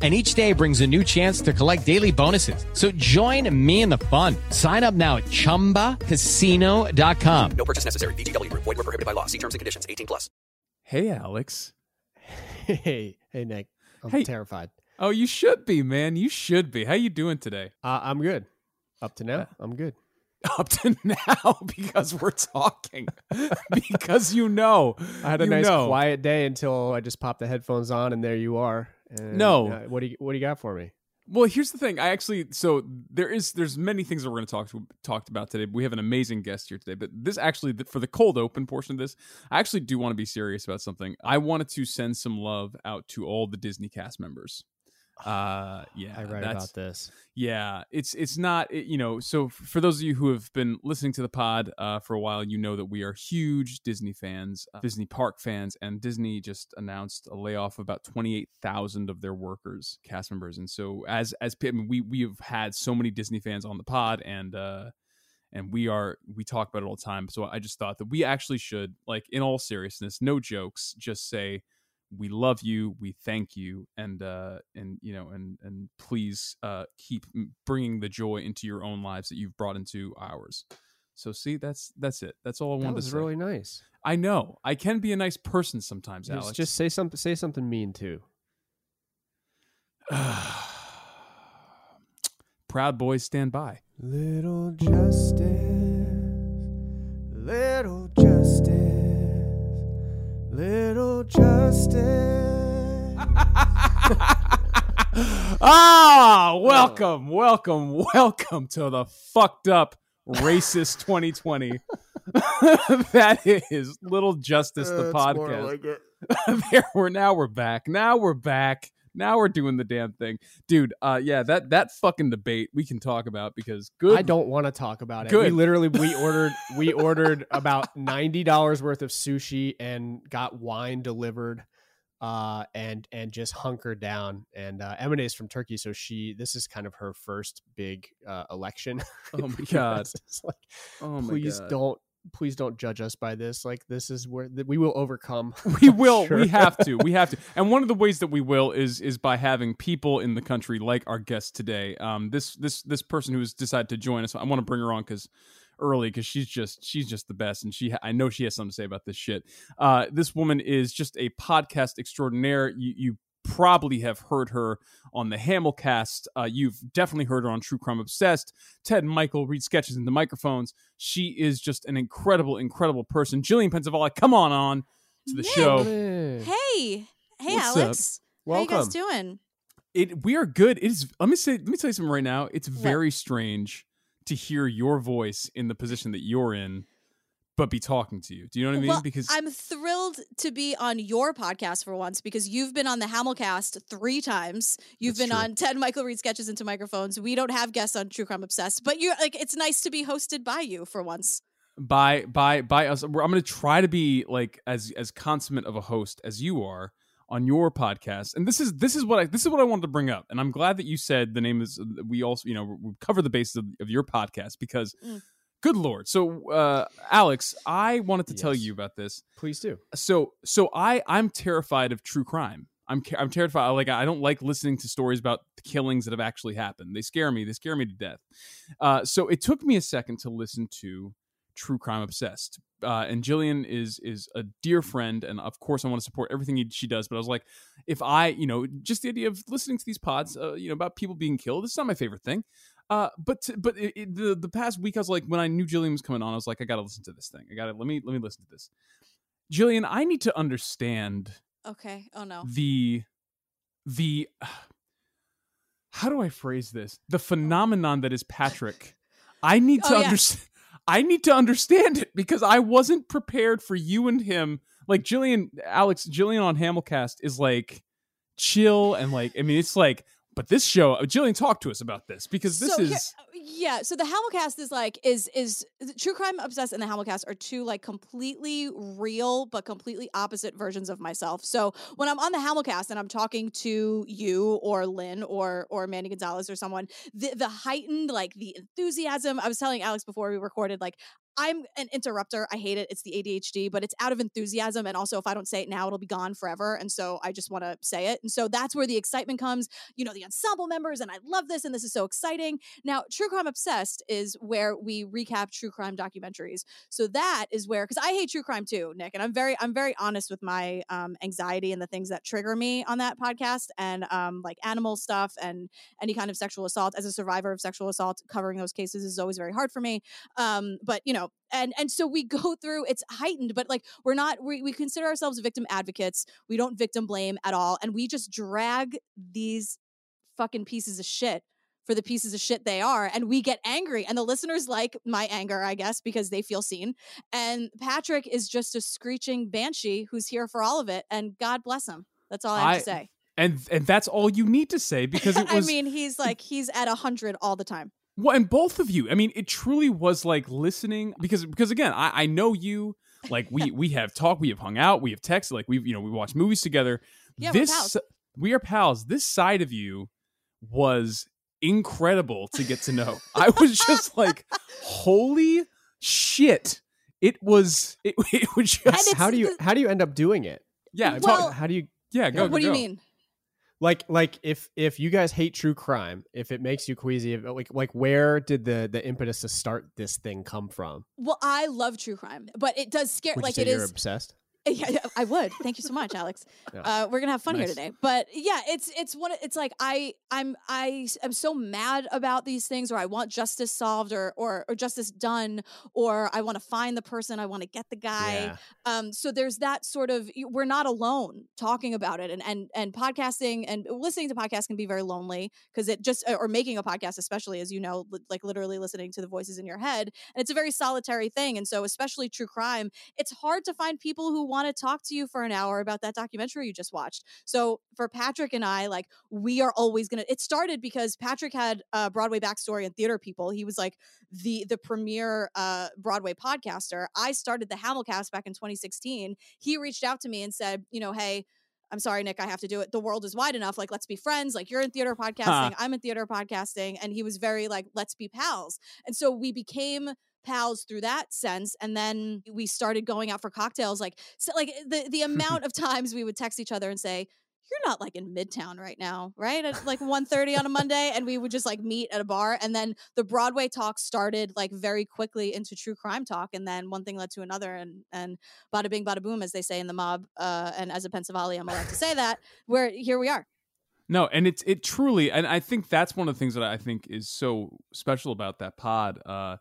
and each day brings a new chance to collect daily bonuses. So join me in the fun. Sign up now at ChumbaCasino.com. No purchase necessary. VGW. Void were prohibited by law. See terms and conditions. 18 plus. Hey, Alex. Hey, hey, Nick. I'm Hey. terrified. Oh, you should be, man. You should be. How you doing today? Uh, I'm good. Up to now, I'm good. Up to now, because we're talking. because you know. I had a nice know. quiet day until I just popped the headphones on, and there you are. And, No. uh, what do you What do you got for me? Well, here's the thing. I actually so there is there's many things that we're going to talk to, talked about today. We have an amazing guest here today, but this actually for the cold open portion of this, I actually do want to be serious about something. I wanted to send some love out to all the Disney cast members. Uh, yeah, I write about this. Yeah, it's it's not it- you know. So for those of you who have been listening to the pod uh, for a while, you know that we are huge Disney fans, uh, Disney park fans, and Disney just announced a layoff of about twenty eight thousand of their workers, cast members, and so as as I mean, we we have had so many Disney fans on the pod, and uh, and we are we talk about it all the time. So I just thought that we actually should, like, in all seriousness, no jokes, just say we love you we thank you and uh and you know and and please uh keep bringing the joy into your own lives that you've brought into ours so see that's that's it that's all i That wanted was to say really nice. i know i can be a nice person sometimes Just, alex just say something. Say something mean too. proud boys stand by Little justice, justice. ah welcome welcome welcome to the fucked up racist 2020 that is little justice the podcast. there we're now we're back. Now we're back now we're doing the damn thing dude uh yeah that that fucking debate we can talk about because good I don't want to talk about it. We literally we ordered we ordered about ninety dollars worth of sushi and got wine delivered, uh, and and just hunkered down. And uh, Emma is from Turkey, so she this is kind of her first big uh, election. Oh my God. It's like, oh my please God. don't please don't judge us by this. Like this is where that we will overcome. we will sure. we have to we have to and one of the ways that we will is is by having people in the country like our guest today um this this this person who's decided to join us i want to bring her on because early because she's just she's just the best and she i know she has something to say about this shit uh this woman is just a podcast extraordinaire you you probably have heard her on the Hamilcast. Uh, you've definitely heard her on True Crime Obsessed. Ted and Michael read sketches into microphones. She is just an incredible, incredible person. Gillian Pensavalle, come on on to the Nick. show. Hey, hey, What's up? Alex. How you guys doing? It we are good. It is. Let me say. Let me tell you something right now. It's very strange to hear your voice in the position that you're in, but be talking to you. Do you know what I mean? well, because I'm thrilled to be on your podcast for once because you've been on the Hamilcast three times. You've been true. on Ted and Michael read sketches into microphones. We don't have guests on True Crime Obsessed, but you're like it's nice to be hosted by you for once. by by by us, I'm going to try to be like as as consummate of a host as you are on your podcast. And this is this is what I this is what I wanted to bring up. And I'm glad that you said the name is. We also you know we cover the basis of, of your podcast because. Mm. Good lord! So, uh, Alex, I wanted to tell you about this. Please do. so so i i'm terrified of true crime. I'm i'm terrified like i don't like listening to stories about the killings that have actually happened. They scare me. They scare me to death. Uh so it took me a second to listen to true crime obsessed. Uh and gillian is is a dear friend and of course i want to support everything he, she does but i was like if i you know just the idea of listening to these pods uh, you know about people being killed it's not my favorite thing Uh, but to, but it, it, the the past week, I was like, when I knew Gillian was coming on, I was like, I gotta listen to this thing. I gotta let me let me listen to this. Gillian, I need to understand Okay. Oh no. the the how do I phrase this? The phenomenon that is Patrick. I need to Oh, yeah. understand. I need to understand it because I wasn't prepared for you and him. Like Gillian, Alex, Gillian on Hamilcast is like chill and like. I mean, it's like. But this show, uh, Gillian, talk to us about this because this so is. Uh, yeah. So the Hamilcast is like is is True Crime Obsessed and the Hamilcast are two like completely real but completely opposite versions of myself. So when I'm on the Hamilcast and I'm talking to you or Lin or or Mandy Gonzalez or someone, the the heightened like the enthusiasm. I was telling Alex before we recorded, like I'm an interrupter. I hate it. It's the ADHD, but it's out of enthusiasm. And also, if I don't say it now, it'll be gone forever. And so I just want to say it. And so that's where the excitement comes. You know, the ensemble members, and I love this, and this is so exciting. Now, True Crime Obsessed is where we recap true crime documentaries. So that is where, because I hate true crime too, Nick, and I'm very, I'm very honest with my um, anxiety and the things that trigger me on that podcast, and um, like animal stuff and any kind of sexual assault. As a survivor of sexual assault, covering those cases is always very hard for me. Um, but you know, and and so we go through. It's heightened, but like we're not. We we consider ourselves victim advocates. We don't victim blame at all, and we just drag these fucking pieces of shit for the pieces of shit they are and we get angry and the listeners like my anger i guess because they feel seen and patrick is just a screeching banshee who's here for all of it and god bless him that's all i have I- to say and and that's all you need to say because it was i mean he's like he's at a 100 all the time Well, and both of you. I mean, it truly was like listening because because again, I, I know you. Like we we have talked, we have hung out, we have texted, like we've you know we watched movies together. Yeah, we're this pals. we are pals. This side of you was incredible to get to know. I was just like, holy shit! It was it, it was just how do you how do you end up doing it? yeah Well- talk, how do you yeah go what go, do you go. mean like like if if you guys hate true crime, if it makes you queasy, if, like like where did the the impetus to start this thing come from? well i love true crime but it does scare Would like it you're is obsessed? Yeah, yeah, I would. Thank you so much, Alex. Yeah. Uh, we're gonna have fun here today. But yeah, it's it's one. It's like I I'm I am so mad about these things, or I want justice solved, or or or justice done, or I want to find the person, I want to get the guy. Yeah. Um, so there's that sort of we're not alone talking about it, and and and podcasting and listening to podcasts can be very lonely because it just or making a podcast, especially as you know, like literally listening to the voices in your head, and it's a very solitary thing. And so especially true crime, it's hard to find people who want to talk to you for an hour about that documentary you just watched. So for Patrick and I, like we are always gonna. It started because Patrick had a Broadway backstory and theater people. He was like the the premier uh, Broadway podcaster. I started the Hamilcast back in 2016. He reached out to me and said, you know, hey. I'm sorry, Nick, I have to do it. The world is wide enough. Like, let's be friends. Like, you're in theater podcasting. I'm in theater podcasting. And he was very like, let's be pals. And so we became pals through that sense and then we started going out for cocktails like so like the the amount of times we would text each other and say you're not like in midtown right now right at like 1.30 on a monday and we would just like meet at a bar and then the broadway talk started like very quickly into true crime talk and then one thing led to another and and bada bing bada boom as they say in the mob uh and as a pennsylvania i'm allowed to say that where here we are. No, and it's it truly, and I think that's one of the things that I think is so special about that pod, uh,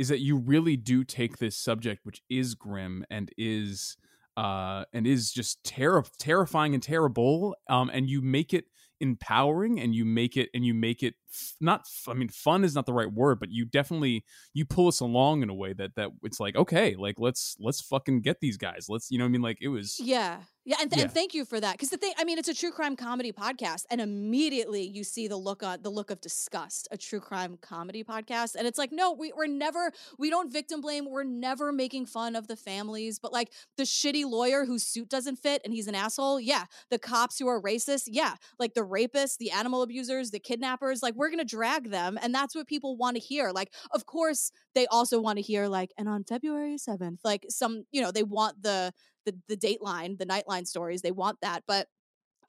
is that you really do take this subject, which is grim and is uh, and is just terri- terrifying and terrible, um, and you make it empowering and you make it and you make it not i mean fun is not the right word but you definitely you pull us along in a way that that it's like okay like let's let's fucking get these guys let's you know what i mean like it was Yeah. Yeah. And, th- Yeah. and thank you for that. Because the thing, I mean, it's a true crime comedy podcast. And immediately you see the look on the look of disgust, a true crime comedy podcast. And it's like, no, we, we're never, we don't victim blame. We're never making fun of the families. But like the shitty lawyer whose suit doesn't fit and he's an asshole. Yeah. The cops who are racist. Yeah. Like the rapists, the animal abusers, the kidnappers. Like we're going to drag them. And that's what people want to hear. Like, of course, they also want to hear, like, and on February 7th, like some, you know, they want the, the the dateline, the nightline stories. They want that, but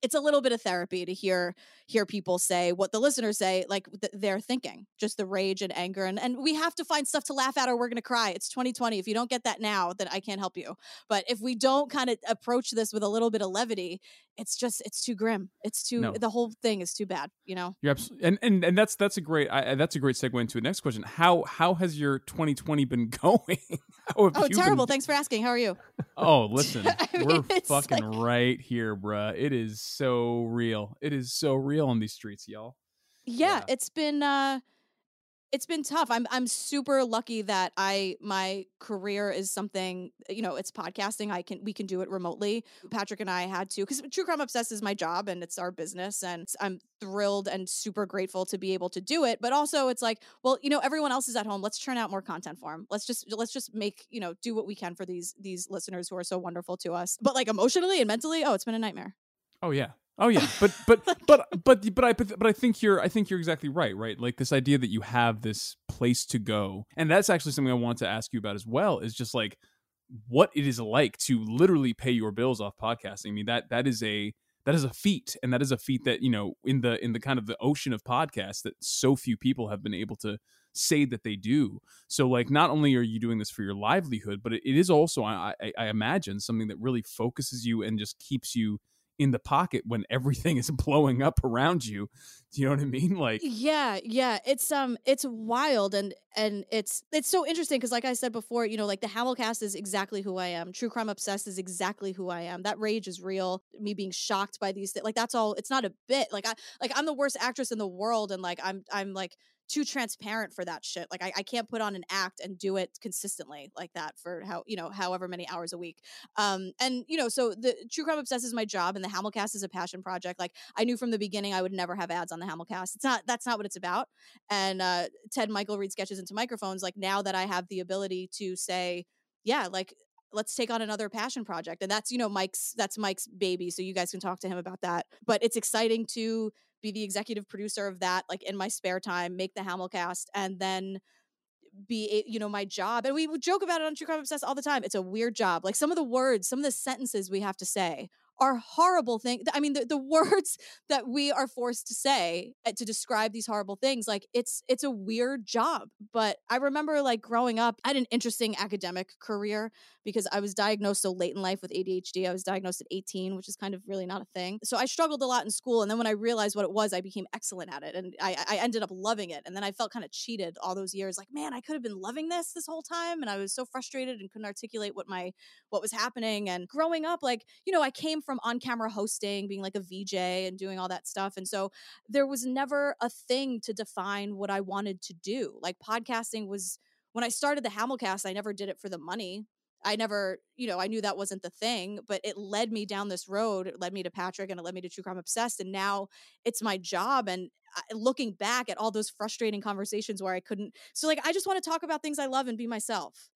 it's a little bit of therapy to hear hear people say what the listeners say like th- they're thinking just the rage and anger and and we have to find stuff to laugh at or we're going to cry it's 2020 if you don't get that now then i can't help you but if we don't kind of approach this with a little bit of levity it's just it's too grim it's too No. the whole thing is too bad you know You're absolutely, and, and and that's that's a great I, that's a great segue into the next question. How how has your 2020 been going? Oh terrible been- thanks for asking how are you Oh, listen, I mean, we're fucking like- right here, bruh. It is so real. It is so real on these streets, y'all. yeah, Yeah. it's been uh it's been tough. I'm I'm super lucky that I my career is something you know it's podcasting. I can we can do it remotely. Patrick and I had to because True Crime Obsessed is my job and it's our business, and I'm thrilled and super grateful to be able to do it. But also it's like, well, you know, everyone else is at home. Let's churn out more content for them. Let's just let's just make you know do what we can for these these listeners who are so wonderful to us. But like emotionally and mentally, oh, it's been a nightmare. Oh yeah. Oh yeah. But but but but but I but, but I think you're I think you're exactly right, right? Like this idea that you have this place to go. And that's actually something I want to ask you about as well is just like what it is like to literally pay your bills off podcasting. I mean that that is a that is a feat and that is a feat that, you know, in the in the kind of the ocean of podcasts that so few people have been able to say that they do. So like not only are you doing this for your livelihood, but it, it is also I, I I imagine something that really focuses you and just keeps you in the pocket when everything is blowing up around you. Do you know what I mean? Like, yeah yeah it's um it's wild and and it's it's so interesting because like i said before you know like the hamilcast is exactly who i am true crime obsessed is exactly who i am that rage is real me being shocked by these things like that's all it's not a bit like i like i'm the worst actress in the world and like i'm i'm like too transparent for that shit like I, I can't put on an act and do it consistently like that for how you know however many hours a week um and you know so the true crime obsessed is my job and the hamilcast is a passion project like I knew from the beginning I would never have ads on the Hamilcast. It's not that's not what it's about. And uh, Ted Michael read sketches into microphones. Like now that I have the ability to say, yeah, like let's take on another passion project, and that's you know Mike's that's Mike's baby. So you guys can talk to him about that. But it's exciting to be the executive producer of that, like in my spare time, make the Hamilcast, and then be you know my job and we joke about it on true crime obsessed all the time it's a weird job like some of the words some of the sentences we have to say are horrible things i mean the, the words that we are forced to say uh, to describe these horrible things like it's it's a weird job but i remember like growing up i had an interesting academic career because i was diagnosed so late in life with adhd i was diagnosed at 18 which is kind of really not a thing so i struggled a lot in school and then when i realized what it was i became excellent at it and i, I ended up loving it and then i felt kind of cheated all those years like man i could have been loving this this whole time and i was so frustrated and couldn't articulate what my what was happening and growing up like you know i came from on camera hosting being like a vj and doing all that stuff and so there was never a thing to define what i wanted to do like podcasting was when i started the hamilcast i never did it for the money i never you know i knew that wasn't the thing but it led me down this road it led me to patrick and it led me to true crime obsessed and now it's my job and looking back at all those frustrating conversations where i couldn't so like i just want to talk about things i love and be myself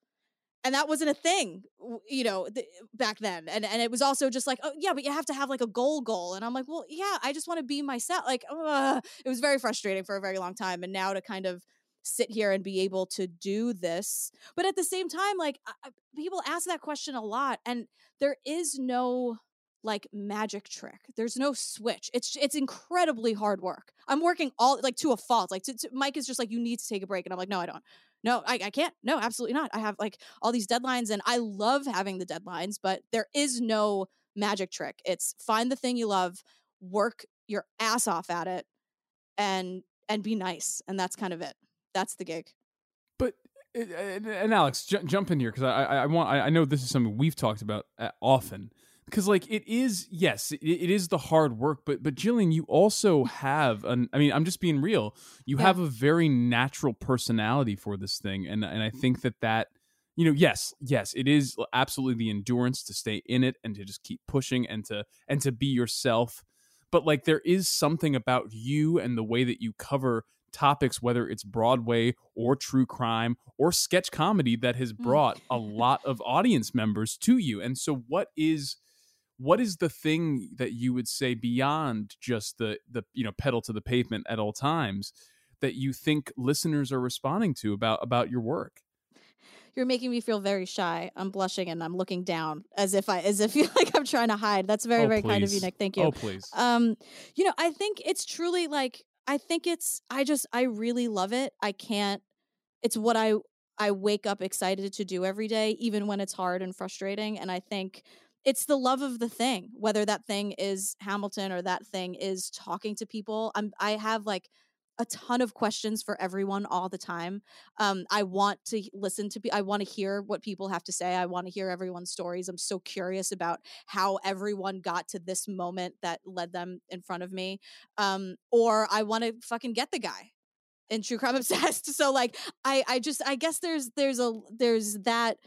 and that wasn't a thing you know th- back then and and it was also just like oh yeah but you have to have like a goal goal and i'm like well yeah i just want to be myself like uh, it was very frustrating for a very long time and now to kind of sit here and be able to do this but at the same time like I, people ask that question a lot and there is no like magic trick there's no switch it's it's incredibly hard work i'm working all like to a fault like to, to, mike is just like you need to take a break and i'm like no i don't no I, I can't. No absolutely not. I have like all these deadlines and i love having the deadlines but there is no magic trick. It's find the thing you love work your ass off at it and and be nice and that's kind of it. That's the gig. But and, and Alex, j- jump in here because I, I I want I, know this is something we've talked about uh, often because like it is yes it, it is the hard work but but Gillian you also have an I mean I'm just being real you Yeah. have a very natural personality for this thing and and I think that that you know yes yes it is absolutely the endurance to stay in it and to just keep pushing and to and to be yourself but like there is something about you and the way that you cover topics whether it's broadway or true crime or sketch comedy that has Mm. brought a lot of audience members to you and so what is what is the thing that you would say beyond just the the you know pedal to the pavement at all times that you think listeners are responding to about about your work you're making me feel very shy. I'm blushing and I'm looking down as if I as if you like I'm trying to hide. That's very Oh, very kind of you. Nick. Thank you. Oh, please. Um, you know, I think it's truly like I think it's I just I really love it. I can't it's what I I wake up excited to do every day, even when it's hard and frustrating. And I think it's the love of the thing, whether that thing is Hamilton or that thing is talking to people. I'm I have like a ton of questions for everyone all the time. Um, I want to listen to. Pe- I want to hear what people have to say. I want to hear everyone's stories. I'm so curious about how everyone got to this moment that led them in front of me. Um, or I want to fucking get the guy in true crime obsessed. So like, I I just I guess there's there's a there's that.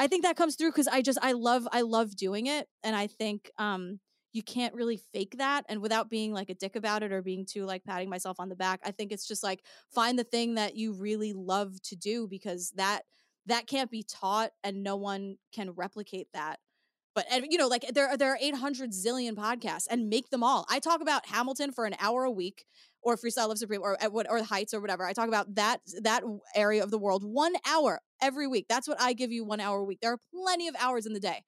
I think that comes through because I just I love I love doing it, and I think um you can't really fake that and without being like a dick about it or being too like patting myself on the back i think it's just like find the thing that you really love to do because that that can't be taught and no one can replicate that. But and, you know like there are there are 800 zillion podcasts and make them all. I talk about hamilton for an hour a week or freestyle love supreme or at what or heights or whatever i talk about that that area of the world one hour every week that's what i give you one hour a week there are plenty of hours in the day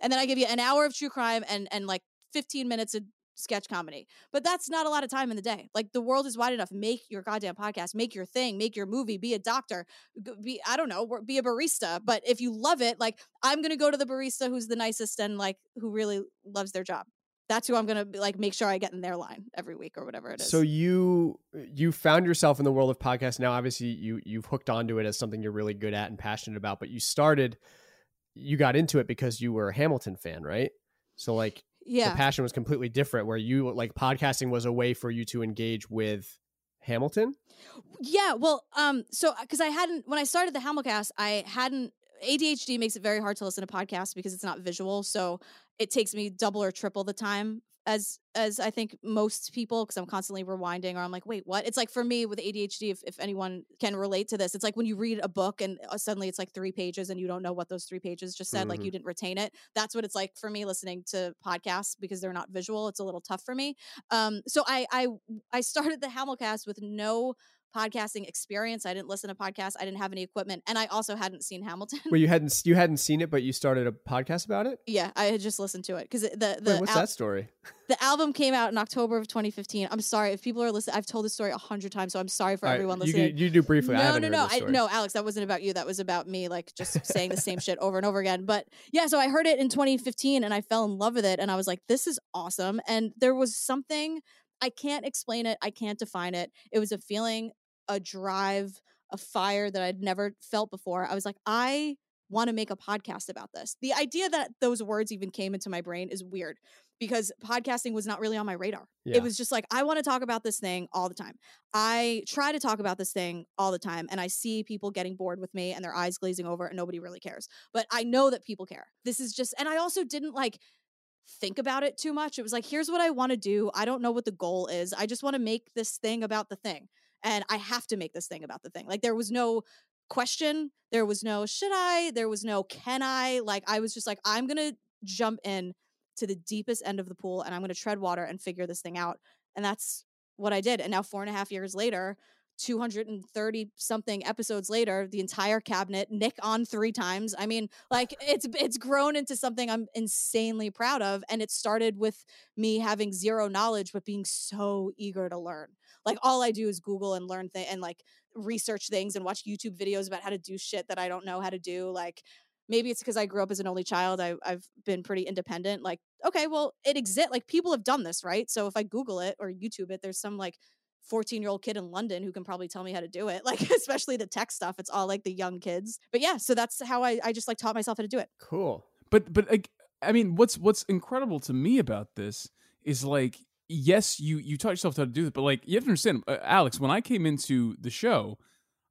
and then I give you an hour of true crime and and like 15 minutes of sketch comedy. But that's not a lot of time in the day. Like the world is wide enough. Make your goddamn podcast, make your thing, make your movie, be a doctor, be I don't know, be a barista. But if you love it, like I'm going to go to the barista who's the nicest and like who really loves their job. That's who I'm going to like make sure I get in their line every week or whatever it is. So you you found yourself in the world of podcasts. Now, obviously, you you've hooked onto it as something you're really good at and passionate about. But you started, you got into it because you were a Hamilton fan, right? So like yeah. the passion was completely different. Where you like podcasting was a way for you to engage with Hamilton. Yeah, well, um, so because I hadn't when I started the Hamilcast, I hadn't ADHD makes it very hard to listen to podcasts because it's not visual, so it takes me double or triple the time as as I think most people because I'm constantly rewinding or I'm like, wait, what? It's like for me with ADHD, if if anyone can relate to this, it's like when you read a book and uh, suddenly it's like three pages and you don't know what those three pages just said, like Mhm. you didn't retain it. That's what it's like for me listening to podcasts because they're not visual. It's a little tough for me. Um, so I I I started the Hamilcast with no podcasting experience. I didn't listen to podcasts. I didn't have any equipment, and I also hadn't seen Hamilton. Well, you hadn't you hadn't seen it, but you started a podcast about it. yeah, I had just listened to it because the the Wait, what's al- that story? the album came out in October of 2015. I'm sorry if people are listening. I've told this story a hundred times, so I'm sorry for All everyone listening. you, you do briefly. I no, no, no, I, no, Alex, that wasn't about you. That was about me, like just saying the same shit over and over again. But yeah, so I heard it in 2015 and I fell in love with it, and I was like, this is awesome. And there was something I can't explain it, I can't define it. It was a feeling, a drive, a fire that I'd never felt before. I was like, I want to make a podcast about this. The idea that those words even came into my brain is weird because podcasting was not really on my radar. Yeah. It was just like, I want to talk about this thing all the time. I try to talk about this thing all the time and I see people getting bored with me and their eyes glazing over and nobody really cares. But I know that people care. This is just, and I also didn't like think about it too much. It was like, here's what I want to do. I don't know what the goal is. I just want to make this thing about the thing. And I have to make this thing about the thing. Like, there was no question. There was no, should I? There was no, can I? Like, I was just like, I'm going to jump in to the deepest end of the pool and I'm going to tread water and figure this thing out. And that's what I did. And now, four and a half years later, 230 something episodes later, the entire cabinet, Nick on three times. I mean, like it's it's grown into something I'm insanely proud of. And it started with me having zero knowledge, but being so eager to learn. Like all I do is Google and learn things and like research things and watch YouTube videos about how to do shit that I don't know how to do. Like maybe it's because I grew up as an only child. I, I've been pretty independent. Like, okay, well, it exists. Like people have done this, right? So if I Google it or YouTube it, there's some like 14 year old kid in London who can probably tell me how to do it. Like, especially the tech stuff. It's all like the young kids. But yeah, so that's how I, I just like taught myself how to do it. Cool. but but like, I mean, what's what's incredible to me about this is like, yes, you you taught yourself how to do this, but like, you have to understand, uh, Alex. When I came into the show,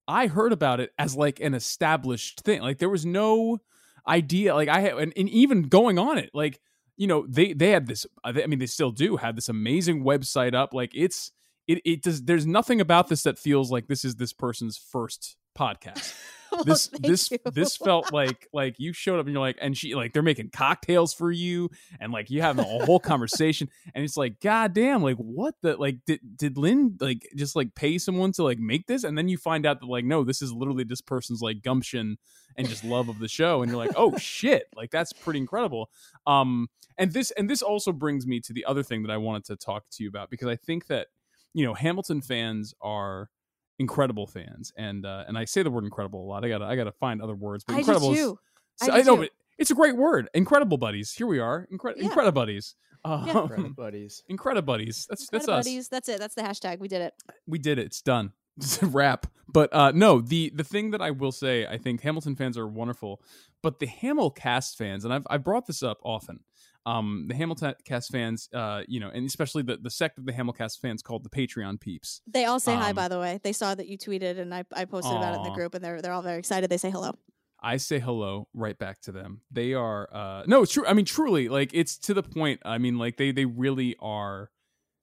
I heard about it as like an established thing. Like there was no idea. Like I had, and, and even going on it, like you know, they they had this. I mean, they still do have this amazing website up. Like it's it it does. There's nothing about this that feels like this is this person's first podcast. Well, this this you. this felt like like you showed up and you're like and she like they're making cocktails for you and like you have a whole conversation and it's like god damn like what the like did did Lin like just like pay someone to like make this and then you find out that like no this is literally this person's like gumption and just love of the show and you're like oh shit like that's pretty incredible um and this and this also brings me to the other thing that I wanted to talk to you about because I think that you know Hamilton fans are incredible fans and uh and I say the word incredible a lot I gotta I gotta find other words but I do incredible is- too. so, I I, do know too. but it's a great word incredible buddies here we are Incre- Yeah. incredible buddies um, Yeah. Incredible buddies. incredible buddies that's that's Incredible us buddies. That's it. That's the hashtag. We did it. we did it. It's done. It's a wrap. But uh, no, the the thing that I will say, I think Hamilton fans are wonderful, but the Hamilcast fans, and I've I brought this up often. Um, the Hamilton cast fans, uh, you know, and especially the the sect of the Hamilcast fans called the Patreon peeps. They all say hi, Um, by the way. They saw that you tweeted and I, I posted about it in the group and they're they're all very excited. They say hello. I say hello right back to them. They are uh no, it's true. I mean, truly, like it's to the point. I mean, like they they really are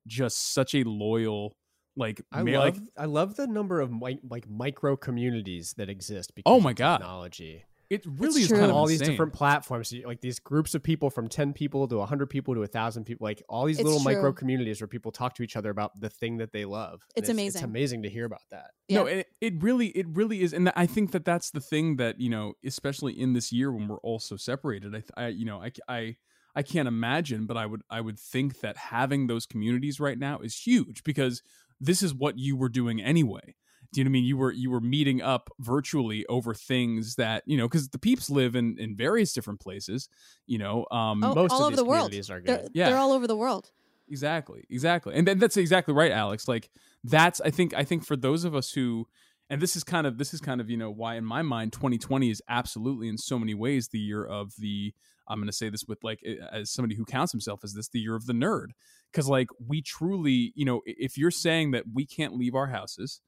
just such a loyal like I ma- love like I love the number of mi- like micro communities that exist because Oh of my God. technology. It really It's is true. kind of all these insane. different platforms, like these groups of people from ten people to hundred people to thousand people, like all these It's little micro communities where people talk to each other about the thing that they love. It's It's amazing. It's amazing to hear about that. No, it, it really, it really is, and I think that that's the thing that you know, especially in this year when we're all so separated. I, I you know, I, I, I can't imagine, but I would, I would think that having those communities right now is huge because this is what you were doing anyway. Do you know what I mean? You were you were meeting up virtually over things that you know because the peeps live in in various different places. You know, um, Oh, Most all of over the world. are They're, good. Yeah. they're all over the world. Exactly, exactly, and then that's exactly right, Alex. Like that's I think I think for those of us who, and this is kind of this is kind of you know why in my mind 2020 is absolutely in so many ways the year of the I'm going to say this with like as somebody who counts himself as this the year of the nerd because like we truly you know if you're saying that we can't leave our houses,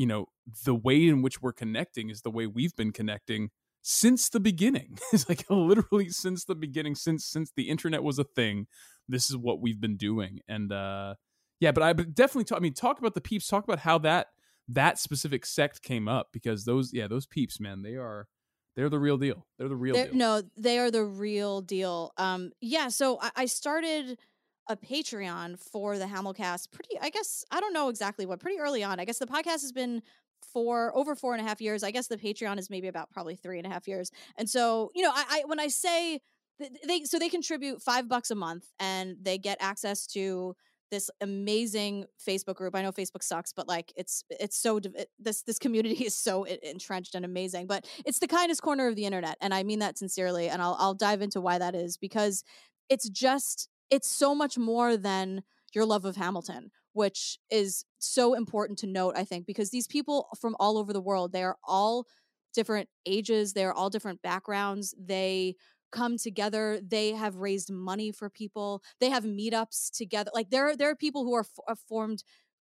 you know the way in which we're connecting is the way we've been connecting since the beginning. it's like literally since the beginning since since the internet was a thing this is what we've been doing and uh yeah but i but definitely talk i mean talk about the peeps talk about how that that specific sect came up because those yeah those peeps man they are they're the real deal they're the real They're- deal No, they are the real deal. Um, yeah. So I, I started a Patreon for the Hamilcast. Pretty, I guess I don't know exactly what. Pretty early on, I guess the podcast has been for over four and a half years. I guess the Patreon is maybe about probably three and a half years. And so you know, I, I when I say th- they so they contribute five bucks a month and they get access to this amazing Facebook group. I know Facebook sucks, but like it's it's so it, this this community is so entrenched and amazing. But it's the kindest corner of the internet, and I mean that sincerely. And I'll I'll dive into why that is because it's just it's so much more than your love of Hamilton, which is so important to note. I think because these people from all over the world, they are all different ages, they are all different backgrounds. They come together they have raised money for people they have meetups together like there are there are people who are, f- are formed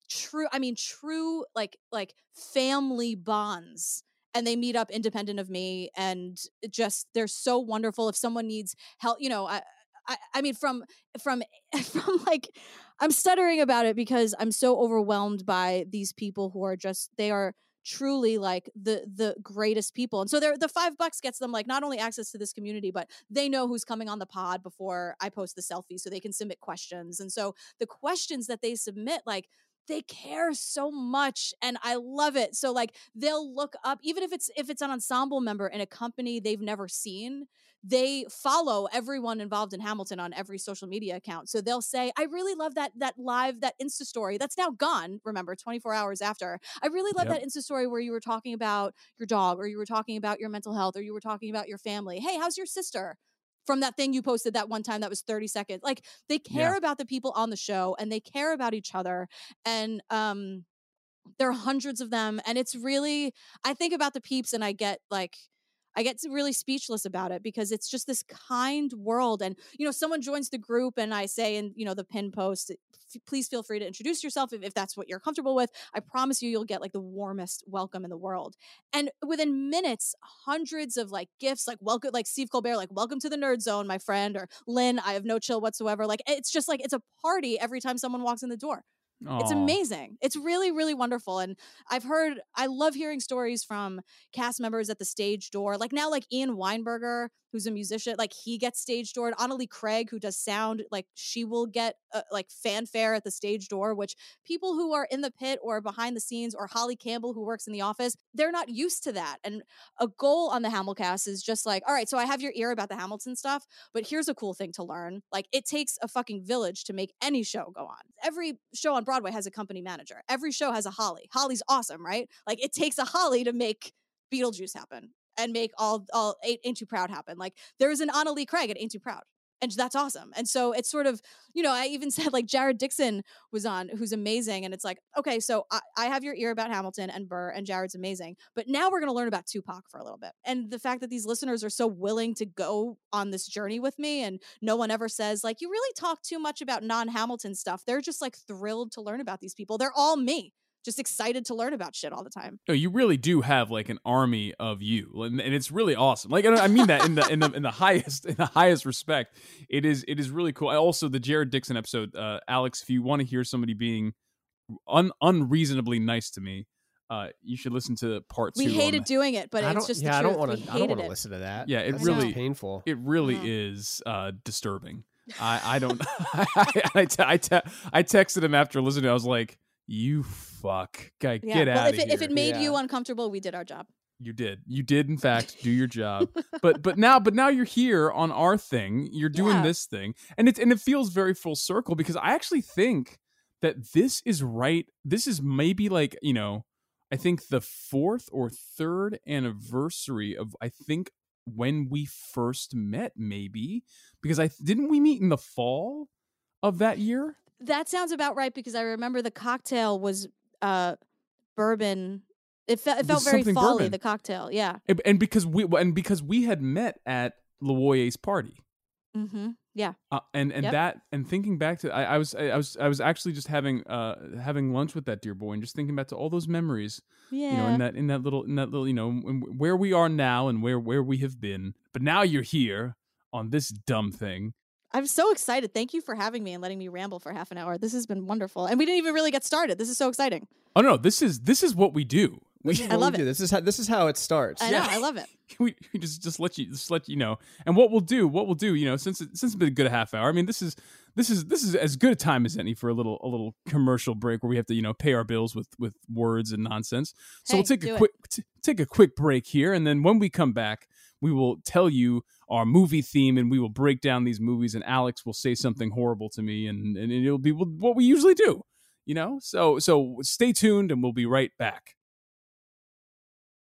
true i mean true like like family bonds and they meet up independent of me and just they're so wonderful if someone needs help you know i I, I mean from from from like i'm stuttering about it because i'm so overwhelmed by these people who are just they are truly like the the greatest people. And so they're the five bucks gets them like not only access to this community but they know who's coming on the pod before i post the selfie so they can submit questions. And so the questions that they submit like they care so much and i love it so like they'll look up even if it's if it's an ensemble member in a company they've never seen they follow everyone involved in Hamilton on every social media account. So they'll say, "I really love that that live that Insta story that's now gone. Remember, 24 hours after. I really love Yep. that Insta story where you were talking about your dog, or you were talking about your mental health, or you were talking about your family. Hey, how's your sister?" From that thing you posted that one time that was 30 seconds. Like they care Yeah. about the people on the show and they care about each other. And um there are hundreds of them and it's really i think about the peeps and i get like i get really speechless about it because it's just this kind world and you know someone joins the group and i say in you know the pin post please feel free to introduce yourself if, if that's what you're comfortable with. I promise you you'll get like the warmest welcome in the world. And within minutes hundreds of like gifts like welcome like steve colbert like welcome to the nerd zone my friend or lin i have no chill whatsoever. Like it's just like it's a party every time someone walks in the door It's amazing. It's really, really wonderful. And I've heard, I love hearing stories from cast members at the stage door. Like now, like Ian Weinberger, who's a musician, like he gets stage doored. Annalie Craig, who does sound, like she will get uh, like fanfare at the stage door, which people who are in the pit or behind the scenes, or Holly Campbell, who works in the office, they're not used to that. And a goal on the Hamilcast is just like, all right, so I have your ear about the Hamilton stuff, but here's a cool thing to learn. Like it takes a fucking village to make any show go on. Every show on Broadway has a company manager. Every show has a Holly. Holly's awesome, right? Like it takes a Holly to make Beetlejuice happen and make all all Ain't, Ain't Too Proud happen. Like there's an Anna Lee Craig at Ain't Too Proud. And that's awesome. And so it's sort of, you know, I even said like Jared Dixon was on, who's amazing. And it's like, okay, so I, I have your ear about Hamilton and Burr, and Jared's amazing. But now we're going to learn about Tupac for a little bit. And the fact that these listeners are so willing to go on this journey with me, and no one ever says, like, you really talk too much about non Hamilton stuff. They're just like thrilled to learn about these people. They're all me, just excited to learn about shit all the time. No, you really do have like an army of you, and, and it's really awesome. Like I mean that in the in the in the highest in the highest respect. It is it is really cool. I Also, the Jared Dixon episode, uh, Alex. If you want to hear somebody being un, unreasonably nice to me, uh, you should listen to part We two. on hated that. doing it, but I it's just yeah, the I don't want to. I don't want to listen to that. Yeah, it That really- painful. It really Mhm. is uh, disturbing. I, I don't. I, I, te- I, te- I texted him after listening. I was like, "You fuck, guy, Yeah. get well, out if of it, here." if it made you uncomfortable, we did our job. You did. You did in fact do your job. but but now but now you're here on our thing. You're doing Yeah. this thing. And it and it feels very full circle because I actually think that this is right. This is maybe like, you know, I think the fourth or third anniversary of I think when we first met maybe because I didn't we meet in the fall of that year? That sounds about right because I remember the cocktail was uh bourbon. It, fe- it felt very folly. bourbon. The cocktail, yeah. And, and because we and because we had met at Loyer's party. Mm-hmm. Yeah. uh, and and Yep. that and thinking back to I, I was I, I was I was actually just having uh having lunch with that dear boy and just thinking back to all those memories Yeah. you know in that in that little in that little you know where we are now and where where we have been but now you're here on this dumb thing I'm so excited. Thank you for having me and letting me ramble for half an hour. This has been wonderful. And we didn't even really get started. This is so exciting. oh no this is this is what we do we I love we do. it. This is how this is how it starts. I know. I love it. we, we just just let you just let you know and what we'll do what we'll do you know since it, since it's been a good half hour i mean this is this is this is as good a time as any for a little a little commercial break where we have to you know pay our bills with with words and nonsense so Hey, we'll take a quick t- take a quick break here and then when we come back we will tell you our movie theme and we will break down these movies and alex will say something horrible to me and and it'll be what we usually do you know? So so stay tuned and we'll be right back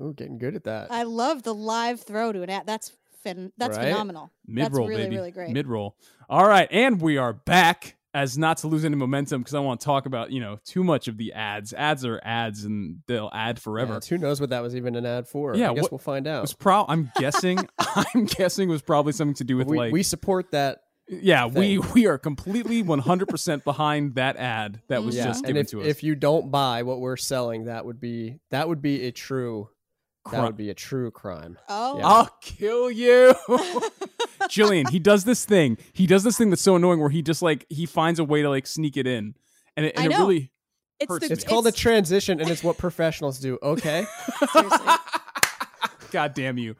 Ooh, getting good at that. I love the live throw to an ad. That's fin- that's Right? phenomenal. Mid roll, really, baby. really great. Mid roll. All right, and we are back. As not to lose any momentum, because I want to talk about you know too much of the ads. Ads are ads, and they'll ad forever. Yeah, who knows what that was even an ad for? Yeah, I guess what- we'll find out. was pro. I'm guessing. I'm guessing was probably something to do with we, like. we support that. yeah, we thing. we are completely 100 percent behind that ad that was mm-hmm. Yeah, just and given if, to us. if you don't buy what we're selling, that would be that would be a true Cri- that would be a true crime. Oh, Yeah. I'll kill you. Gillian, he does this thing. He does this thing that's so annoying where he just like he finds a way to like sneak it in. And it, and I it really it's hurts the, It's called a transition, and it's what professionals do. Okay. God damn you.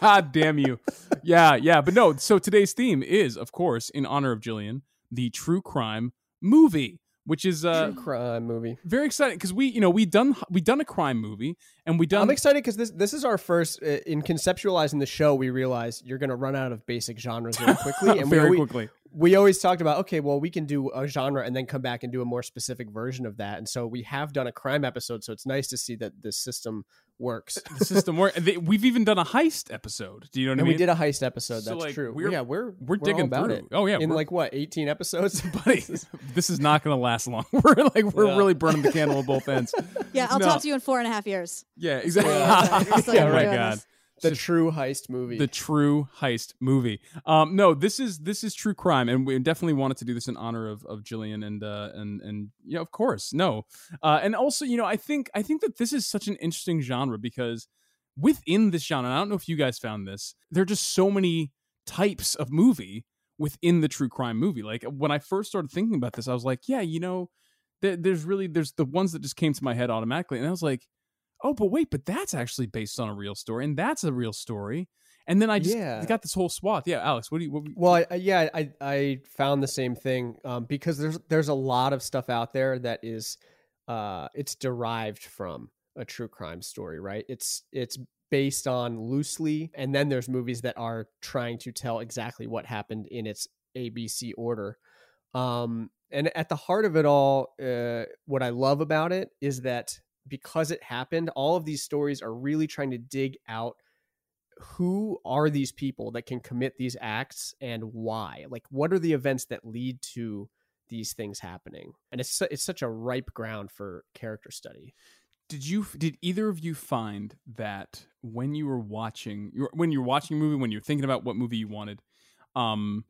God damn you. Yeah, yeah. But no, so today's theme is, of course, in honor of Gillian, the true crime movie, which is uh, crime movie. very exciting because we, you know, we done we done a crime movie and we done. I'm excited because this this is our first uh, in conceptualizing the show. We realize you're going to run out of basic genres very quickly, and we very always, quickly. We always talked about okay, well, we can do a genre and then come back and do a more specific version of that. And so we have done a crime episode, so it's nice to see that the system works. The system work. they- We've even done a heist episode. Do you know what and I mean? we did a heist episode. So, That's like, true. we're- yeah, we're we're all digging about through. it. Oh, yeah, in like what 18 episodes, buddy, this is not going to last long. We're like we're Yeah. really burning the candle at both ends. Yeah, I'll No. talk to you in four and a half years. Yeah, exactly. Yeah, we're still oh doing my this. The true heist movie. the true heist movie. Um, no, this is this is true crime, and we definitely wanted to do this in honor of of Gillian and uh, and and yeah, of course, no, uh, and also you know I think I think that this is such an interesting genre because within this genre, I don't know if you guys found this, there are just so many types of movie within the true crime movie. Like when I first started thinking about this, I was like, yeah, you know, there, there's really there's the ones that just came to my head automatically, and I was like, oh, but wait, but that's actually based on a real story, and that's a real story. And then I just Yeah. got this whole swath. Yeah, Alex, what do you? What, Well, I, yeah, I I found the same thing um, because there's there's a lot of stuff out there that is uh, it's derived from a true crime story, right? It's it's based on loosely, and then there's movies that are trying to tell exactly what happened in its ABC order. Um, and at the heart of it all, uh, what I love about it is that because it happened, all of these stories are really trying to dig out who are these people that can commit these acts and why like what are the events that lead to these things happening and it's it's such a ripe ground for character study did you? Did either of you find that when you were watching, when you're watching a movie, when you're thinking about what movie you wanted, um,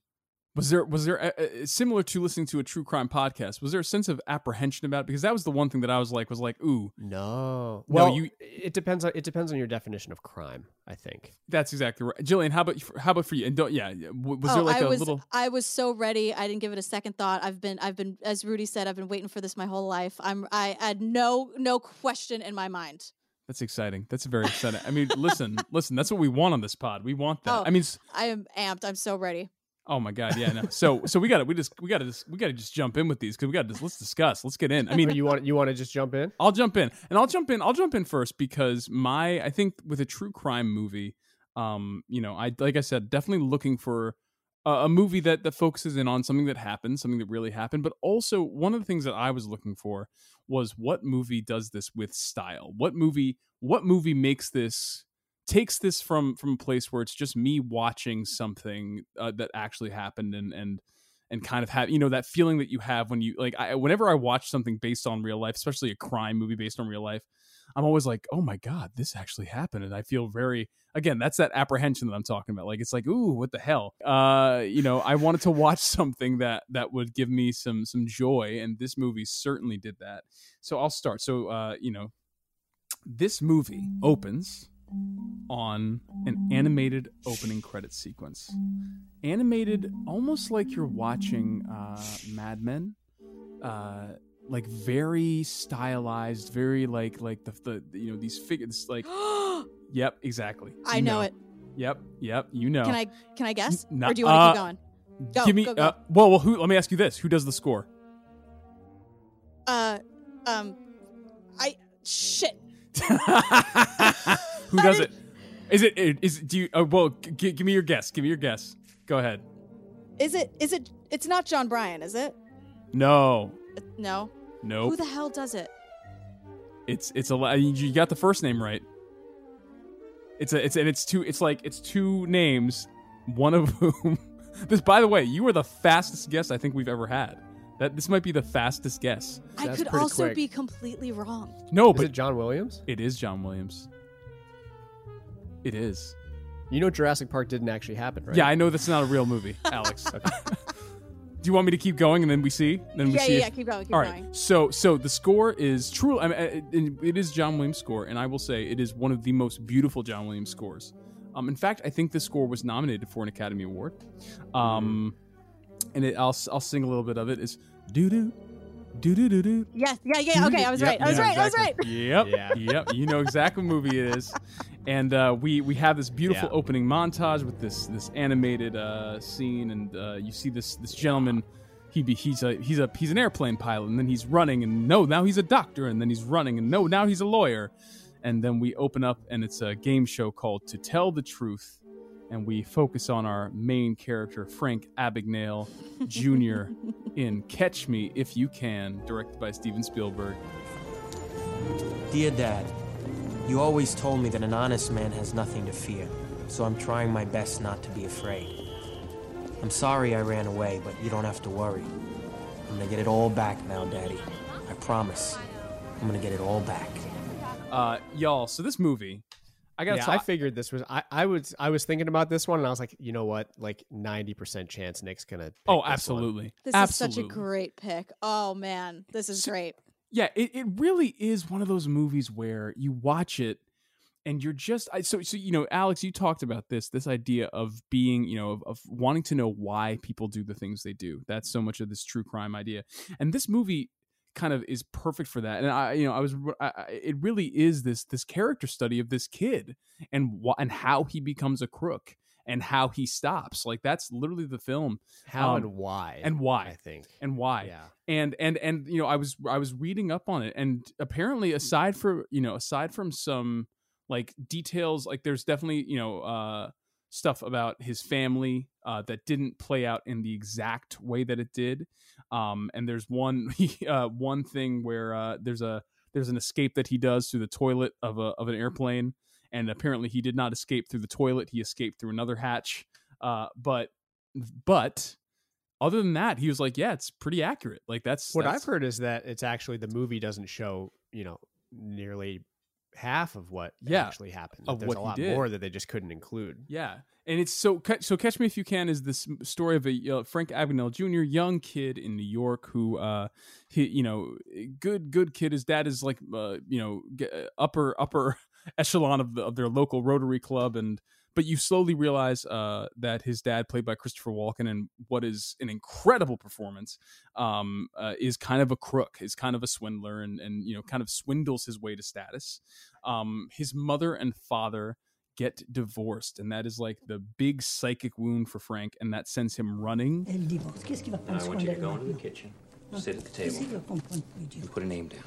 was there was there a, a, similar to listening to a true crime podcast? Was there a sense of apprehension about it? Because that was the one thing that I was like, was like, ooh, no No, well you- it depends on it depends on your definition of crime i think that's exactly right. Gillian, how about how about for you? And don't yeah, was oh, there like I a was little? I was so ready. I didn't give it a second thought. I've been I've been as Rudy said, I've been waiting for this my whole life. I'm I had no no question in my mind. That's exciting. That's very exciting. I mean, listen, listen. That's what we want on this pod. We want that. Oh. I mean, I am amped. I'm so ready. Oh my god, yeah, no. So so we got to we just we got to just we got to just jump in with these because we got to let's discuss. Let's get in. I mean, you want you want to just jump in I'll jump in, and I'll jump in. I'll jump in first because my I think with a true crime movie, um, you know, I like I said, definitely looking for a, a movie that that focuses in on something that happened, something that really happened, but also one of the things that I was looking for was what movie does this with style? What movie? What movie makes this? Takes this from from a place where it's just me watching something uh, that actually happened and and and kind of have you know that feeling that you have when you like I, whenever I watch something based on real life, especially a crime movie based on real life, I'm always like, oh my god, this actually happened, and I feel very again that's that apprehension that I'm talking about. Like it's like, ooh, what the hell? Uh, you know, I wanted to watch something that that would give me some some joy, and this movie certainly did that. So I'll start. So uh, you know, this movie opens on an animated opening credit sequence. Animated almost like you're watching uh, Mad Men. Uh, like very stylized, very like like the, the you know these figures like yep exactly. I You know it. Yep, yep. You know. Can I can I guess? No- or do you want to uh, keep going? Go, Give me go, go. Uh, well, well. Who? Let me ask you this: Who does the score? Uh, um, I shit. Who does it? Is it? Is it? Do you? Uh, well, g- give me your guess. Give me your guess. Go ahead. Is it? Is it? It's not John Bryan, is it? No. Uh, No. Nope. Who the hell does it? It's it's a you got the first name right. It's a it's and it's two it's like it's two names, one of whom this by the way, you were the fastest guess I think we've ever had. That this might be the fastest guess. I That's could also quick. be completely wrong. No, is but it john williams it is John Williams. It is. you know jurassic park didn't actually happen right Yeah, I know that's not a real movie, Alex. Do you want me to keep going and then we see? Then we Yeah, see yeah, if- yeah. Keep going. Keep All right. going. So so the score is true. I mean, it, it- it is John Williams' score, and I will say it is one of the most beautiful John Williams scores. Um, in fact, I think this score was nominated for an Academy Award. Um, and it, I'll I'll sing a little bit of it. Is doo doo doo doo doo doo. Yes. Yeah. Yeah. Okay. I was Yep, right. I was yeah, right. I was right. Yep. Yeah. Yep. You know exactly what movie it is. And uh, we we have this beautiful Yeah. opening montage with this this animated uh, scene, and uh, you see this this gentleman. he be, he's a he's a he's an airplane pilot, and then he's running, and no, now he's a doctor, and then he's running, and no, now he's a lawyer, and then we open up, and it's a game show called To Tell the Truth, and we focus on our main character Frank Abagnale Jr. in Catch Me If You Can, directed by Steven Spielberg. Dear Dad, you always told me that an honest man has nothing to fear, so I'm trying my best not to be afraid. I'm sorry I ran away, but you don't have to worry. I'm gonna get it all back now, Daddy. I promise. I'm gonna get it all back. Uh, y'all, so this movie, I gotta yeah, talk. I figured this was. I, I was. I was thinking about this one, and I was like, you know what? Like ninety percent chance Nick's gonna. pick oh, this one. absolutely, This absolutely. is such a great pick. Oh man, this is great. yeah it, it really is one of those movies where you watch it and you're just I, so so you know alex you talked about this this idea of being you know of, of wanting to know why people do the things they do that's so much of this true crime idea and this movie kind of is perfect for that and i you know i was I, I- it really is this this character study of this kid and wh- and how he becomes a crook and how he stops like that's literally the film How Um, and why? and why. I think. and why Yeah. and and and you know i was i was reading up on it and apparently aside for you know aside from some like details like there's definitely you know uh stuff about his family uh that didn't play out in the exact way that it did um and there's one uh one thing where uh there's a there's an escape that he does through the toilet of a of an airplane and apparently he did not escape through the toilet he escaped through another hatch uh but but other than that, he was like, "Yeah, it's pretty accurate." Like that's What that's- I've heard is that it's actually the movie doesn't show you know nearly half of what Yeah, actually happened. of There's what a lot did. more that they just couldn't include. Yeah, and it's so so. Catch Me If You Can is this story of a uh, Frank Abagnale Jr. young kid in New York who, uh, he you know, good good kid. His dad is like, uh, you know, upper upper echelon of the, of their local Rotary Club, and but you slowly realize uh, that his dad, played by Christopher Walken, and what is an incredible performance, um, uh, is kind of a crook, is kind of a swindler, and and you know, kind of swindles his way to status. Um, his mother and father get divorced, and that is like the big psychic wound for Frank, and that sends him running. Et le divorce, qu'est-ce qui va prendre I want you to go into the kitchen, sit at the table, va comprendre plus dur and put a name down.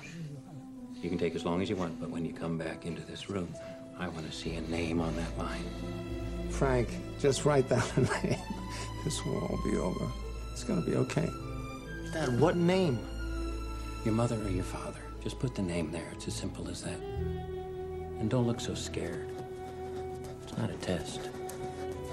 You can take as long as you want, but when you come back into this room, I want to see a name on that line. Frank, just write down a name. This will all be over. It's gonna be okay. Dad, what name? Your mother or your father. Just put the name there. It's as simple as that. And don't look so scared. It's not a test.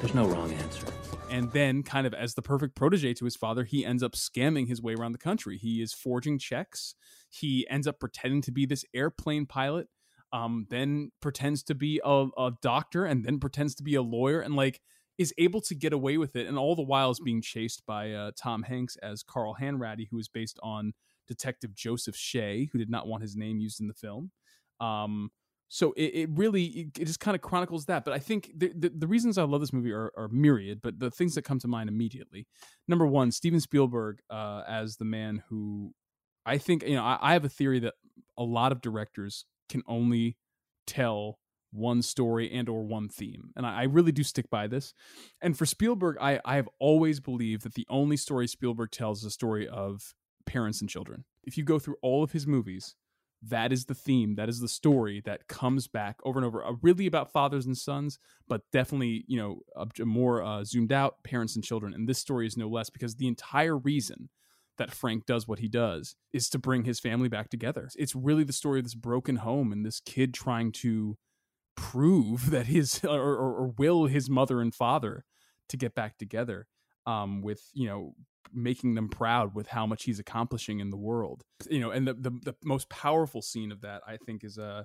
There's no wrong answer. and then kind of as the perfect protege to his father he ends up scamming his way around the country he is forging checks he ends up pretending to be this airplane pilot um, then pretends to be a, a doctor and then pretends to be a lawyer and like is able to get away with it and all the while is being chased by uh, tom hanks as carl hanratty who is based on detective joseph shea who did not want his name used in the film. Um, so it, it really it, it just kind of chronicles that but i think the, the, the reasons i love this movie are, are myriad but the things that come to mind immediately. Number one steven spielberg uh, as the man who i think you know I, I have a theory that a lot of directors can only tell one story and or one theme and I, I really do stick by this. And for spielberg I, I have always believed that the only story spielberg tells is a story of parents and children. If you go through all of his movies that is the theme that is the story that comes back over and over uh, really about fathers and sons but definitely you know more uh, zoomed out parents and children and this story is no less because the entire reason that frank does what he does is to bring his family back together. It's really the story of this broken home and this kid trying to prove that his or, or, or will his mother and father to get back together um, with you know making them proud with how much he's accomplishing in the world. You know and the the, the most powerful scene of that i think is uh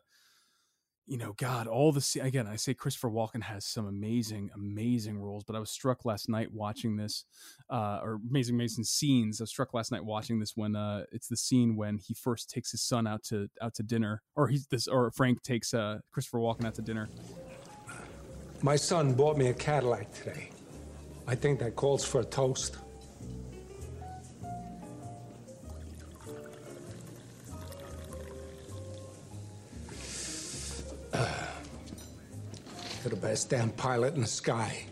you know god all the again i say christopher walken has some amazing amazing roles but i was struck last night watching this uh or amazing amazing scenes i was struck last night watching this when uh it's the scene when he first takes his son out to out to dinner or he's this or frank takes uh christopher walken out to dinner My son bought me a Cadillac today. I think that calls for a toast. You're the best damn pilot in the sky.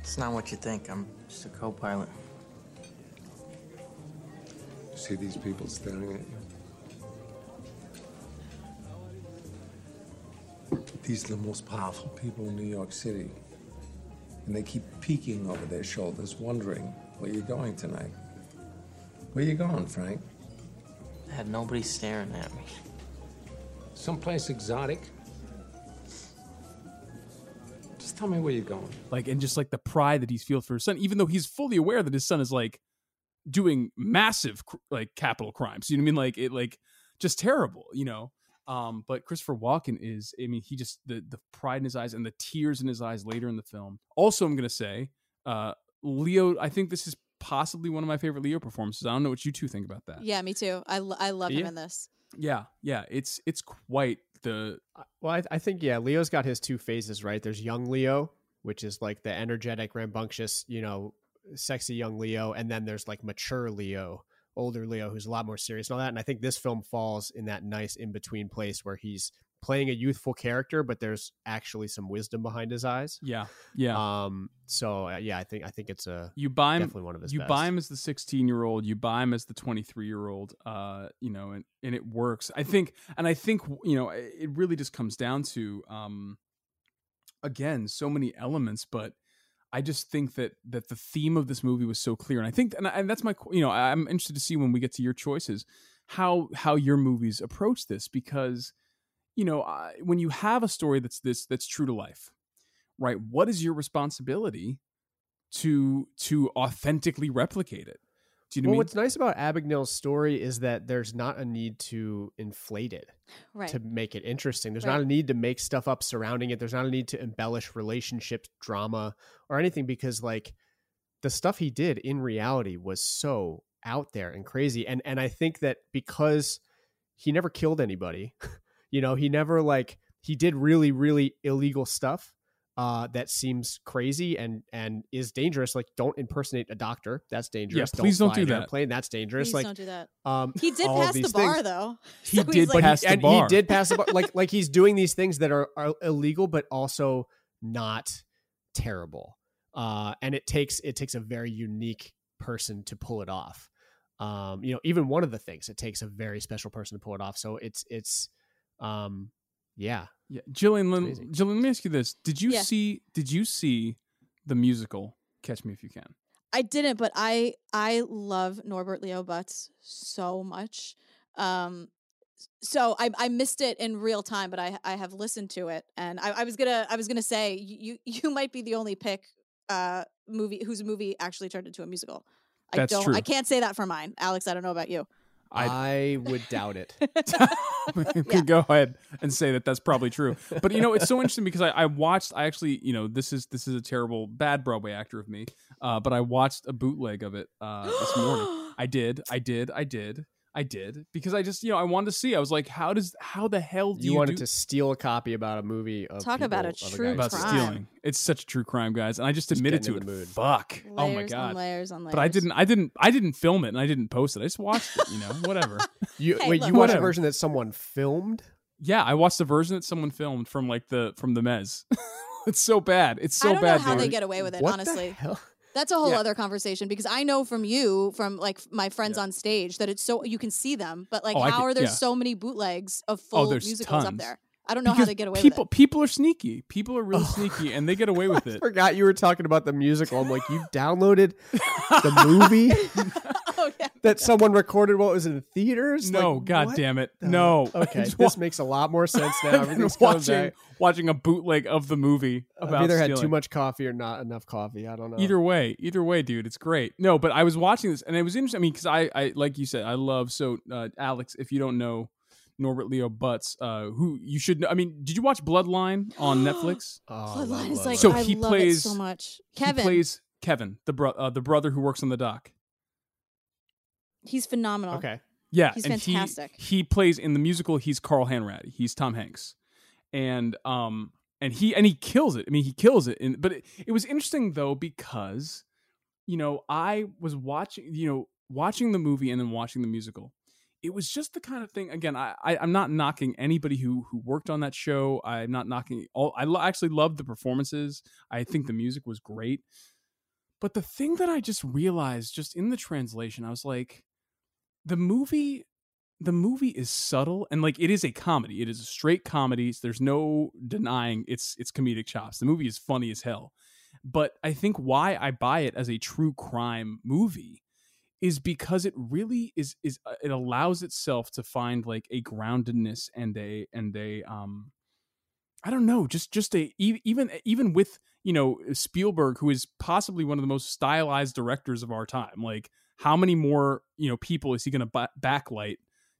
It's not what you think. I'm just a co pilot. see these people staring at you? These are the most powerful people in New York City. And they keep peeking over their shoulders, wondering where you're going tonight. Where you going, Frank? I had nobody staring at me. Someplace exotic? Just tell me where you're going. like and just like the pride that he feels for his son even though he's fully aware that his son is like doing massive like capital crimes. You know what i mean? Like it like just terrible you know? Um but christopher walken is i mean he just the the pride in his eyes and the tears in his eyes later in the film. Also i'm gonna say uh leo i think this is possibly one of my favorite leo performances. I don't know what you two think about that. Yeah, me too. I, lo- I love him in this. yeah yeah it's it's quite the Well, I, I think yeah, Leo's got his two phases, right? There's young Leo, which is like the energetic, rambunctious, you know, sexy young Leo, and then there's like mature Leo, older Leo, who's a lot more serious and all that. And I think this film falls in that nice in between place where he's playing a youthful character, but there's actually some wisdom behind his eyes. yeah yeah Um. So uh, yeah, I think I think it's a you buy him definitely one of his you best. buy him as the 16 year old you buy him as the 23 year old uh you know and and it works i think and i think you know it really just comes down to um again so many elements but i just think that that the theme of this movie was so clear and i think and, I, and that's my you know i'm interested to see when we get to your choices how how your movies approach this because you know I, when you have a story that's this that's true to life right what is your responsibility to to authentically replicate it do you know well, what what's nice about Abagnale's story is that there's not a need to inflate it. Right. to make it interesting. There's Right. not a need to make stuff up surrounding it. There's not a need to embellish relationships, drama, or anything because like the stuff he did in reality was so out there and crazy. And and I think that because he never killed anybody, you know, he never like he did really really illegal stuff uh that seems crazy and and is dangerous like don't impersonate a doctor that's dangerous please don't fly do an that. airplane that's dangerous Please like don't do that. um He did pass the bar things. though. He So did like, pass the and bar. he did pass the bar. Like like he's doing these things that are, are illegal, but also not terrible. Uh, and it takes it takes a very unique person to pull it off. Um, you know, even one of the things it takes a very special person to pull it off. So it's it's, um, yeah. yeah gillian let, gillian let me ask you this did you Yeah. see did you see the musical catch me if you can I didn't, but I I love Norbert Leo Butz so much. Um, so I I missed it in real time, but I I have listened to it, and I, I was gonna I was gonna say you you might be the only pick uh movie whose movie actually turned into a musical. I That's don't true. I can't say that for mine, Alex. I don't know about you. I, would doubt it. we could go ahead and say that that's probably true. But you know, it's so interesting because I, I watched. I actually, you know, this is this is a terrible, bad Broadway actor of me. Uh, but I watched a bootleg of it uh, this morning. I did, I did, I did, I did because I just, you know, I wanted to see. I was like, how does, how the hell do You, you, wanted do, to steal a copy about a movie of Talk about a of true guy about crime. stealing? It's such a true crime, guys, and I just Just admitted to it. mood. Fuck! oh my god! on layers on layers. But I didn't, I didn't, I didn't film it, and I didn't post it. I just watched it. You know, whatever. You Hey, wait, look. you watched a version that someone filmed? Yeah, I watched the version that someone filmed from like the from the Mez. it's so bad. It's so I don't bad. know how dude. they get away with it. What honestly, the hell? That's a whole Yeah. other conversation because I know from you, from like my friends on stage, that it's so you can see them, but like Oh, how could- are there yeah. so many bootlegs of oh, full there's musicals up there? I don't know how they get away people, with it. People are sneaky. People are really oh. sneaky, and they get away with I it. forgot you were talking about the musical. I'm like, you downloaded the movie it. oh yeah. That someone recorded while it was in the theaters? No, Like, god what damn it, no. Okay, this wa- makes a lot more sense now. Everything's watching back. watching a bootleg of the movie I've about either had too much coffee or not enough coffee. I don't know. Either way, either way, dude, it's great. No, but I was watching this and it was interesting. I mean, because I, I, like you said, I love. So, uh, Alex, if you don't know Norbert Leo Butz, uh, who you should know. I mean, did you watch Bloodline on Netflix? Oh, Bloodline is like So I he love plays- it so much. He Kevin, plays Kevin, the bro- uh, the brother who works on the dock. He's phenomenal. okay. Yeah, He's fantastic. He, he plays in the musical. He's Carl Hanratty. He's Tom Hanks, and um and he and he kills it. I mean, he kills it. And but it, it was interesting though because you know I was watching you know watching the movie and then watching the musical. It was just the kind of thing. Again, I, I I'm not knocking anybody who who worked on that show. I'm not knocking all. I lo- actually loved the performances. I think the music was great. But the thing that I just realized, just in the translation, I was like, the movie the movie is subtle and like it is a comedy. It is a straight comedy. There's no denying its its comedic chops. The movie is funny as hell. But I think why I buy it as a true crime movie is because it really is is uh, it allows itself to find like a groundedness and a and a um I don't know, just just a even even with you know Spielberg, who is possibly one of the most stylized directors of our time. Like, how many more you know people is he going to ba- backlight?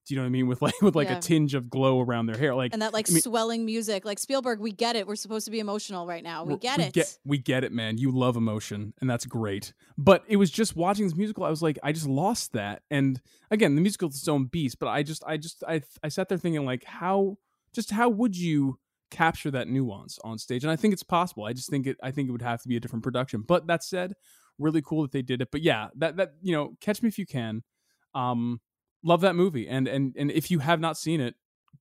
Do you know what I mean? With like with like Yeah. a tinge of glow around their hair, like and that like I mean, swelling music. Like Spielberg, we get it. We're supposed to be emotional right now. We get we it. Get, we get it, man. You love emotion, and that's great. But it was just watching this musical. I was like, I just lost that. And again, the musical is its own beast. But I just, I just, I, I sat there thinking, like, how, just how would you capture that nuance on stage? And I think it's possible. I just think it. I think it would have to be a different production. But that said, really cool that they did it. But yeah, that that you know, catch me if you can. Um, love that movie, and and and if you have not seen it,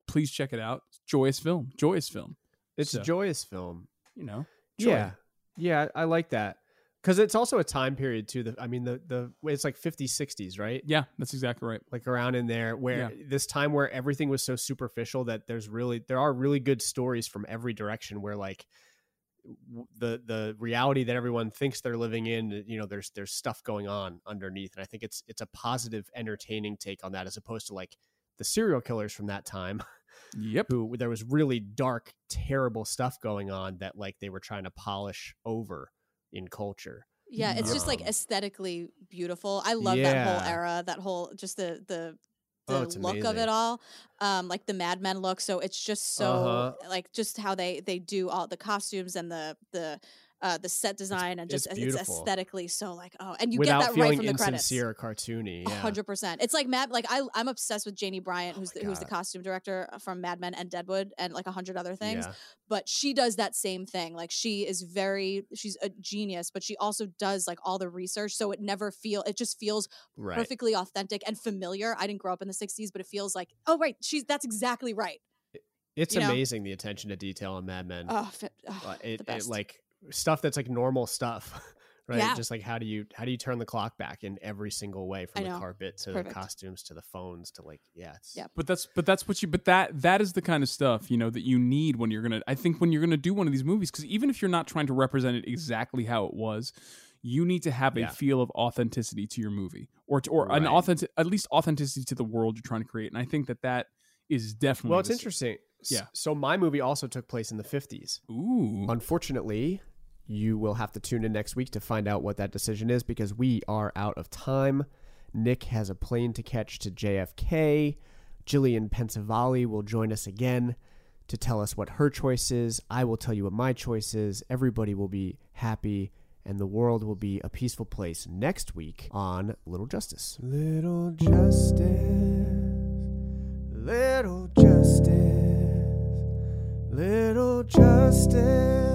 please check it out. Joyous film, joyous film. It's So, a joyous film. You know, joy. Yeah, yeah, I like that because it's also a time period too. The I mean the the it's like 50s, 60s, right? Yeah, that's exactly right. Like around in there, where Yeah. this time where everything was so superficial that there's really there are really good stories from every direction where like the the reality that everyone thinks they're living in you know there's there's stuff going on underneath and i think it's it's a positive entertaining take on that as opposed to like the serial killers from that time Yep. who there was really dark terrible stuff going on that like they were trying to polish over in culture Yeah, it's just like Um, aesthetically beautiful. I love that whole era, that whole just the the the it's look of it all. Um like the Mad Men look. So it's just so Uh-huh. like just how they they do all the costumes and the the uh the set design and just it's it's, aesthetically so like oh and you without get that right from the credits. insincere or cartoony A yeah hundred percent. It's like Mad. Like I, I'm obsessed with Janie Bryant, who's my the, who's the costume director from Mad Men and Deadwood, and like a hundred other things. Yeah. But she does that same thing. Like she is very, she's a genius, but she also does like all the research, so it never feel. It just feels right perfectly authentic and familiar. I didn't grow up in the '60s, but it feels like, oh right, she's that's exactly right. it's you know? amazing the attention to detail on mad men Oh, fi- oh, Uh, it, the it like stuff that's like normal stuff right Yeah. just like how do you how do you turn the clock back in every single way from I the know. carpet to Perfect. the costumes to the phones to like yeah it's Yep. But that's but that's what you but that that is the kind of stuff you know that you need when you're gonna I think when you're gonna do one of these movies because even if you're not trying to represent it exactly how it was, you need to have a Yeah. feel of authenticity to your movie or to, or an authentic at least authenticity to the world you're trying to create. And I think that that is definitely well it's interesting Yeah. so my movie also took place in the 50s Ooh, unfortunately you will have to tune in next week to find out what that decision is because we are out of time. Nick has a plane to catch to jfk gillian pensavalle will join us again to tell us what her choice is. I will tell you what my choice is. Everybody will be happy and the world will be a peaceful place next week on little justice. Little justice little justice little justice